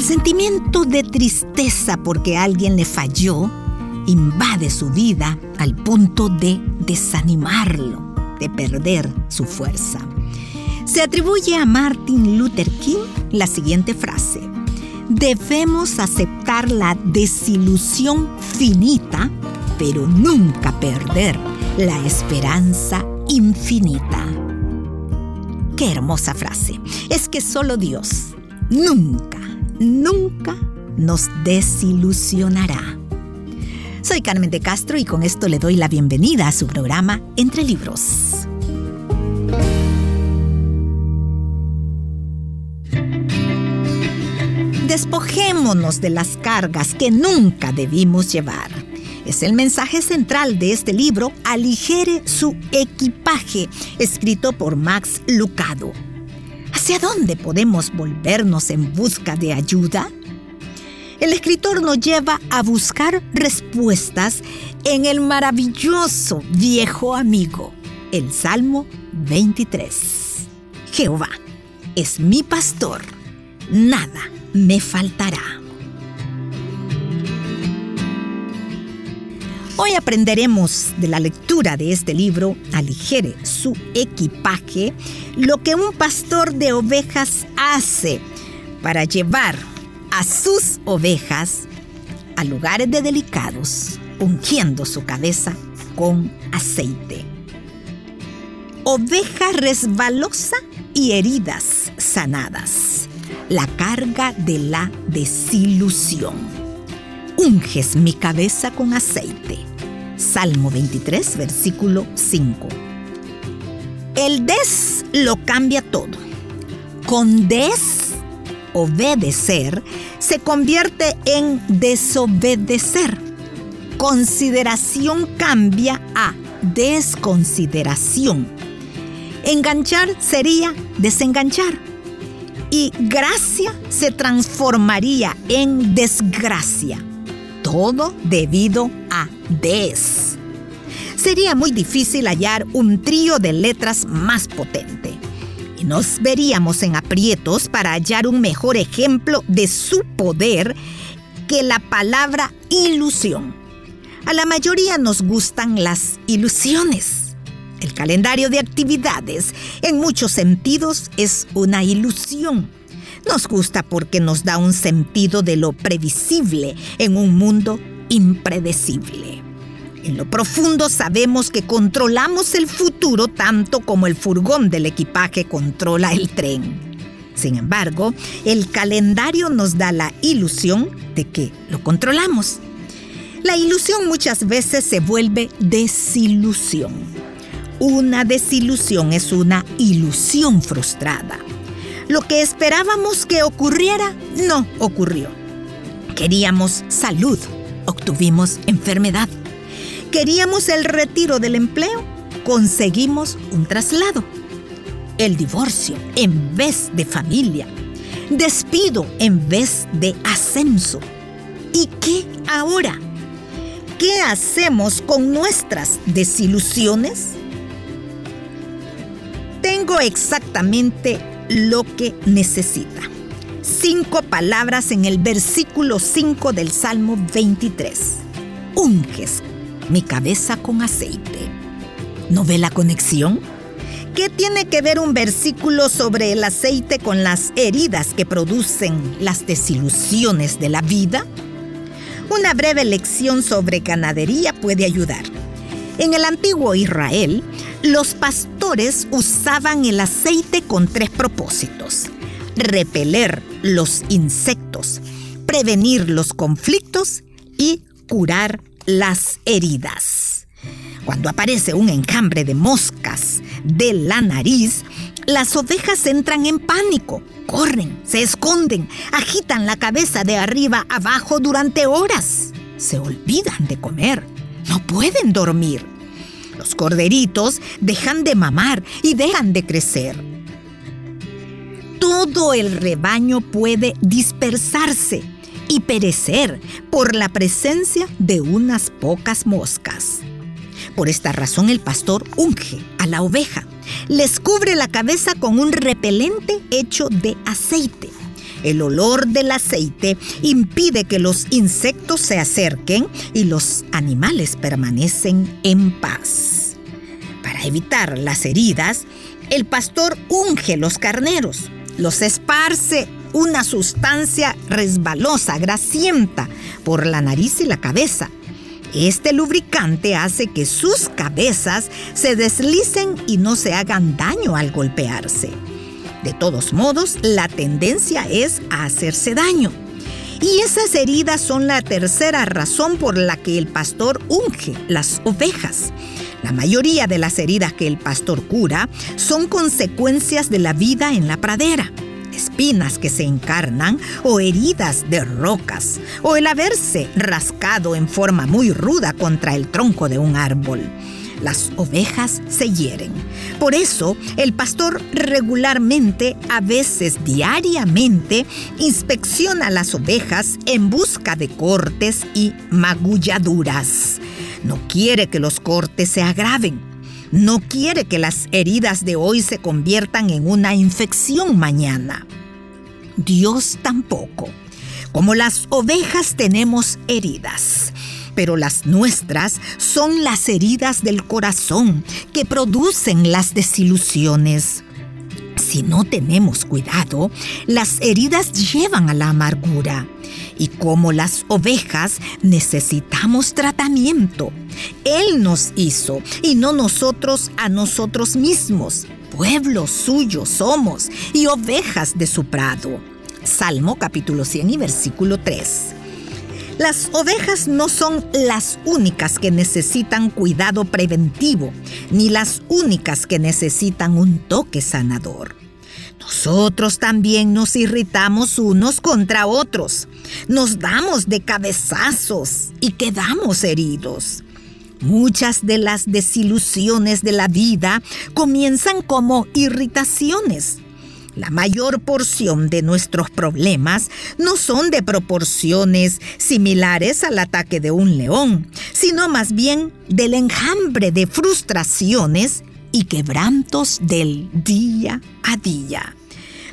El sentimiento de tristeza porque alguien le falló invade su vida al punto de desanimarlo, de perder su fuerza. Se atribuye a Martin Luther King la siguiente frase. Debemos aceptar la desilusión finita, pero nunca perder la esperanza infinita. Qué hermosa frase. Es que solo Dios nunca nunca nos desilusionará. Soy Carmen de Castro y con esto le doy la bienvenida a su programa Entre Libros. Despojémonos de las cargas que nunca debimos llevar. Es el mensaje central de este libro, Aligere su equipaje, escrito por Max Lucado. ¿Hacia dónde podemos volvernos en busca de ayuda? El escritor nos lleva a buscar respuestas en el maravilloso viejo amigo, el Salmo 23. Jehová es mi pastor, nada me faltará. Hoy aprenderemos de la lectura de este libro, Aligere su equipaje, lo que un pastor de ovejas hace para llevar a sus ovejas a lugares de delicados, ungiendo su cabeza con aceite. Oveja resbalosa y heridas sanadas. La carga de la desilusión. Unges mi cabeza con aceite Salmo 23, versículo 5. El des lo cambia todo. Con des, obedecer, se convierte en desobedecer. Consideración cambia a desconsideración. Enganchar sería desenganchar. Y gracia se transformaría en desgracia. Todo debido a des. Sería muy difícil hallar un trío de letras más potente. Y nos veríamos en aprietos para hallar un mejor ejemplo de su poder que la palabra ilusión. A la mayoría nos gustan las ilusiones. El calendario de actividades, en muchos sentidos, es una ilusión. Nos gusta porque nos da un sentido de lo previsible en un mundo impredecible. En lo profundo sabemos que controlamos el futuro tanto como el furgón del equipaje controla el tren. Sin embargo, el calendario nos da la ilusión de que lo controlamos. La ilusión muchas veces se vuelve desilusión. Una desilusión es una ilusión frustrada. Lo que esperábamos que ocurriera no ocurrió. Queríamos salud, obtuvimos enfermedad. Queríamos el retiro del empleo, conseguimos un traslado. El divorcio en vez de familia. Despido en vez de ascenso. ¿Y qué ahora? ¿Qué hacemos con nuestras desilusiones? Tengo exactamente lo que necesita. Cinco palabras en el versículo 5 del Salmo 23. Unges mi cabeza con aceite. ¿No ve la conexión? ¿Qué tiene que ver un versículo sobre el aceite con las heridas que producen las desilusiones de la vida? Una breve lección sobre ganadería puede ayudar. En el antiguo Israel, los pastores usaban el aceite con tres propósitos. Repeler los insectos, prevenir los conflictos y curar las heridas. Cuando aparece un enjambre de moscas de la nariz, las ovejas entran en pánico, corren, se esconden, agitan la cabeza de arriba abajo durante horas. Se olvidan de comer, no pueden dormir. Los corderitos dejan de mamar y dejan de crecer. Todo el rebaño puede dispersarse y perecer por la presencia de unas pocas moscas. Por esta razón el pastor unge a la oveja, les cubre la cabeza con un repelente hecho de aceite. El olor del aceite impide que los insectos se acerquen y los animales permanecen en paz. Para evitar las heridas, el pastor unge los carneros, los esparce una sustancia resbalosa, grasienta, por la nariz y la cabeza. Este lubricante hace que sus cabezas se deslicen y no se hagan daño al golpearse. De todos modos, la tendencia es a hacerse daño. Y esas heridas son la tercera razón por la que el pastor unge las ovejas. La mayoría de las heridas que el pastor cura son consecuencias de la vida en la pradera espinas que se encarnan o heridas de rocas o el haberse rascado en forma muy ruda contra el tronco de un árbol. Las ovejas se hieren. Por eso, el pastor regularmente, a veces diariamente, inspecciona las ovejas en busca de cortes y magulladuras. No quiere que los cortes se agraven no quiere que las heridas de hoy se conviertan en una infección mañana. Dios tampoco. Como las ovejas tenemos heridas, pero las nuestras son las heridas del corazón que producen las desilusiones. Si no tenemos cuidado, las heridas llevan a la amargura. Y como las ovejas necesitamos tratamiento. Él nos hizo y no nosotros a nosotros mismos. Pueblo suyo somos y ovejas de su prado. Salmo capítulo 100 y versículo 3. Las ovejas no son las únicas que necesitan cuidado preventivo, ni las únicas que necesitan un toque sanador. Nosotros también nos irritamos unos contra otros, nos damos de cabezazos y quedamos heridos. Muchas de las desilusiones de la vida comienzan como irritaciones. La mayor porción de nuestros problemas no son de proporciones similares al ataque de un león, sino más bien del enjambre de frustraciones y quebrantos del día a día.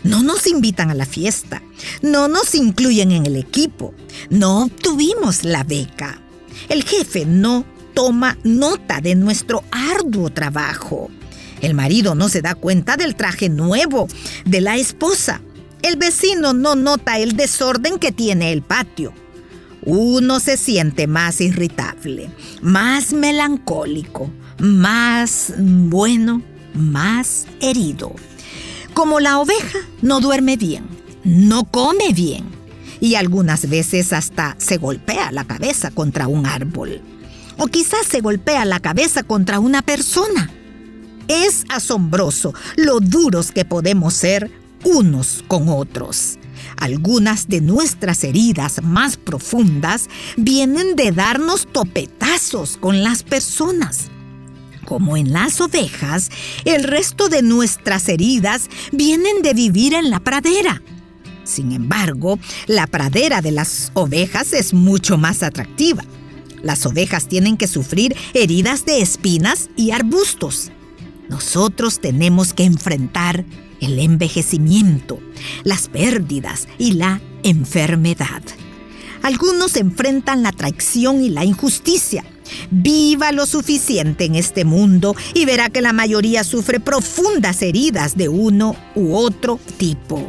No nos invitan a la fiesta, no nos incluyen en el equipo, no obtuvimos la beca. El jefe no toma nota de nuestro arduo trabajo. El marido no se da cuenta del traje nuevo de la esposa. El vecino no nota el desorden que tiene el patio. Uno se siente más irritable, más melancólico, más bueno, más herido. Como la oveja no duerme bien, no come bien y algunas veces hasta se golpea la cabeza contra un árbol o quizás se golpea la cabeza contra una persona. Es asombroso lo duros que podemos ser unos con otros. Algunas de nuestras heridas más profundas vienen de darnos topetazos con las personas. Como en las ovejas, el resto de nuestras heridas vienen de vivir en la pradera. Sin embargo, la pradera de las ovejas es mucho más atractiva. Las ovejas tienen que sufrir heridas de espinas y arbustos. Nosotros tenemos que enfrentar el envejecimiento, las pérdidas y la enfermedad. Algunos enfrentan la traición y la injusticia. Viva lo suficiente en este mundo y verá que la mayoría sufre profundas heridas de uno u otro tipo.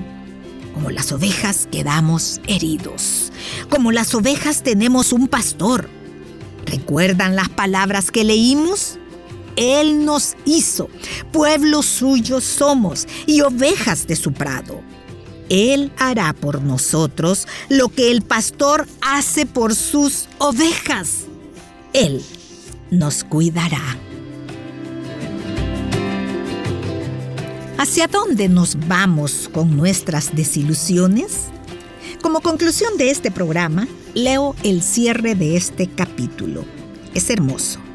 Como las ovejas quedamos heridos. Como las ovejas tenemos un pastor ¿Recuerdan las palabras que leímos? Él nos hizo, pueblo suyo somos y ovejas de su prado. Él hará por nosotros lo que el pastor hace por sus ovejas. Él nos cuidará. ¿Hacia dónde nos vamos con nuestras desilusiones? Como conclusión de este programa, leo el cierre de este capítulo. Es hermoso.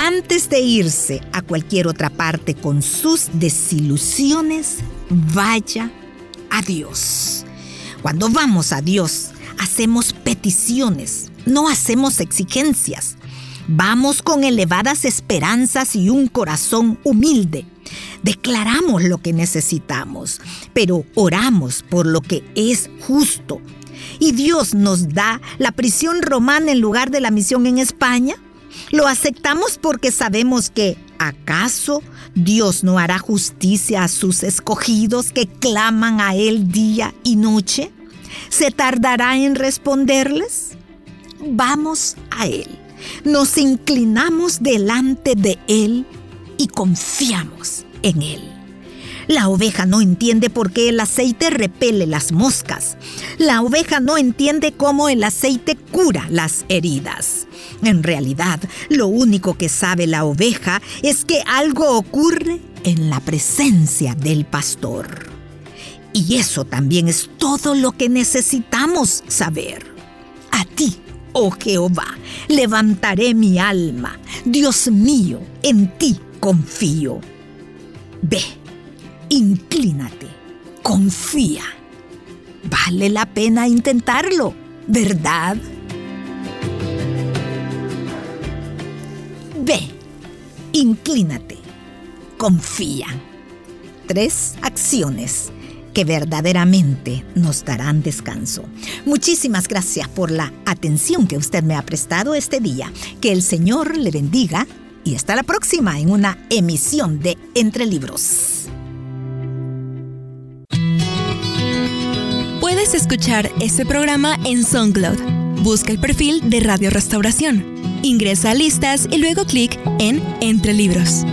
Antes de irse a cualquier otra parte con sus desilusiones, vaya a Dios. Cuando vamos a Dios, hacemos peticiones, no hacemos exigencias. Vamos con elevadas esperanzas y un corazón humilde. declaramos lo que necesitamos, pero oramos por lo que es justo. ¿Y Dios nos da la prisión romana en lugar de la misión en España? ¿Lo aceptamos porque sabemos que, acaso, Dios no hará justicia a sus escogidos que claman a Él día y noche? ¿Se tardará en responderles? Vamos a Él. Nos inclinamos delante de Él y confiamos en Él. La oveja no entiende por qué el aceite repele las moscas. La oveja no entiende cómo el aceite cura las heridas. En realidad, lo único que sabe la oveja es que algo ocurre en la presencia del pastor. Y eso también es todo lo que necesitamos saber. A ti, oh Jehová, levantaré mi alma. Dios mío, en ti confío. Ve, inclínate, confía. Vale la pena intentarlo, ¿verdad? Inclínate, confía. Tres acciones que verdaderamente nos darán descanso. Muchísimas gracias por la atención que usted me ha prestado este día. Que el Señor le bendiga y hasta la próxima en una emisión de Entre Libros. Puedes escuchar este programa en SoundCloud. Busca el perfil de Radio Restauración. Ingresa a listas y luego clic en Entre Libros.